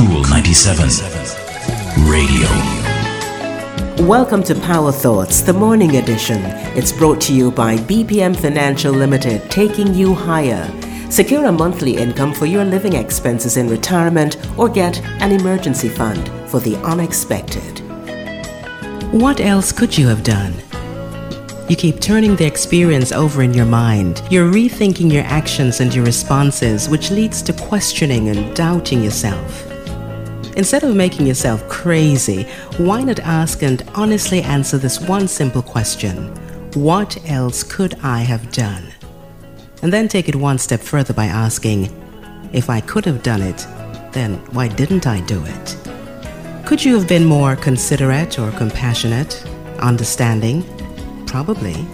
Cool 97 Radio. Welcome to Power Thoughts, the morning edition. It's brought to you by BPM Financial Limited, taking you higher. Secure a monthly income for your living expenses in retirement or get an emergency fund for the unexpected. What else could you have done? You keep turning the experience over in your mind. You're rethinking your actions and your responses, which leads to questioning and doubting yourself. Instead of making yourself crazy, why not ask and honestly answer this one simple question What else could I have done? And then take it one step further by asking If I could have done it, then why didn't I do it? Could you have been more considerate or compassionate, understanding? Probably.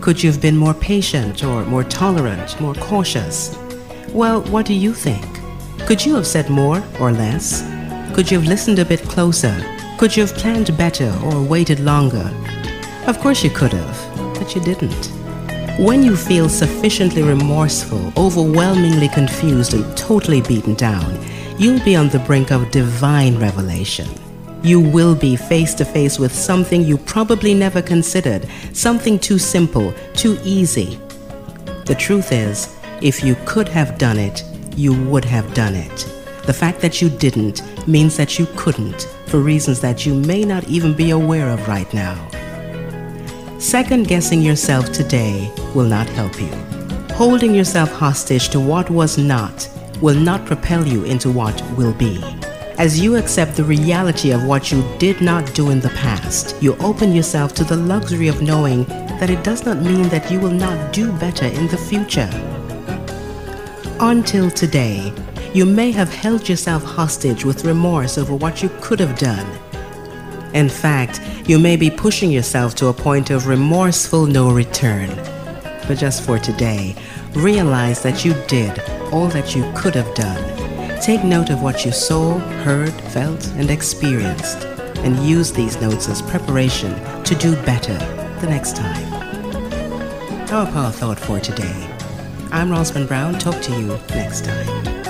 Could you have been more patient or more tolerant, more cautious? Well, what do you think? Could you have said more or less? Could you have listened a bit closer? Could you have planned better or waited longer? Of course you could have, but you didn't. When you feel sufficiently remorseful, overwhelmingly confused, and totally beaten down, you'll be on the brink of divine revelation you will be face to face with something you probably never considered, something too simple, too easy. The truth is, if you could have done it, you would have done it. The fact that you didn't means that you couldn't for reasons that you may not even be aware of right now. Second guessing yourself today will not help you. Holding yourself hostage to what was not will not propel you into what will be. As you accept the reality of what you did not do in the past, you open yourself to the luxury of knowing that it does not mean that you will not do better in the future. Until today, you may have held yourself hostage with remorse over what you could have done. In fact, you may be pushing yourself to a point of remorseful no return. But just for today, realize that you did all that you could have done Take note of what you saw, heard, felt, and experienced, and use these notes as preparation to do better the next time. Our power thought for today. I'm Rosman Brown. Talk to you next time.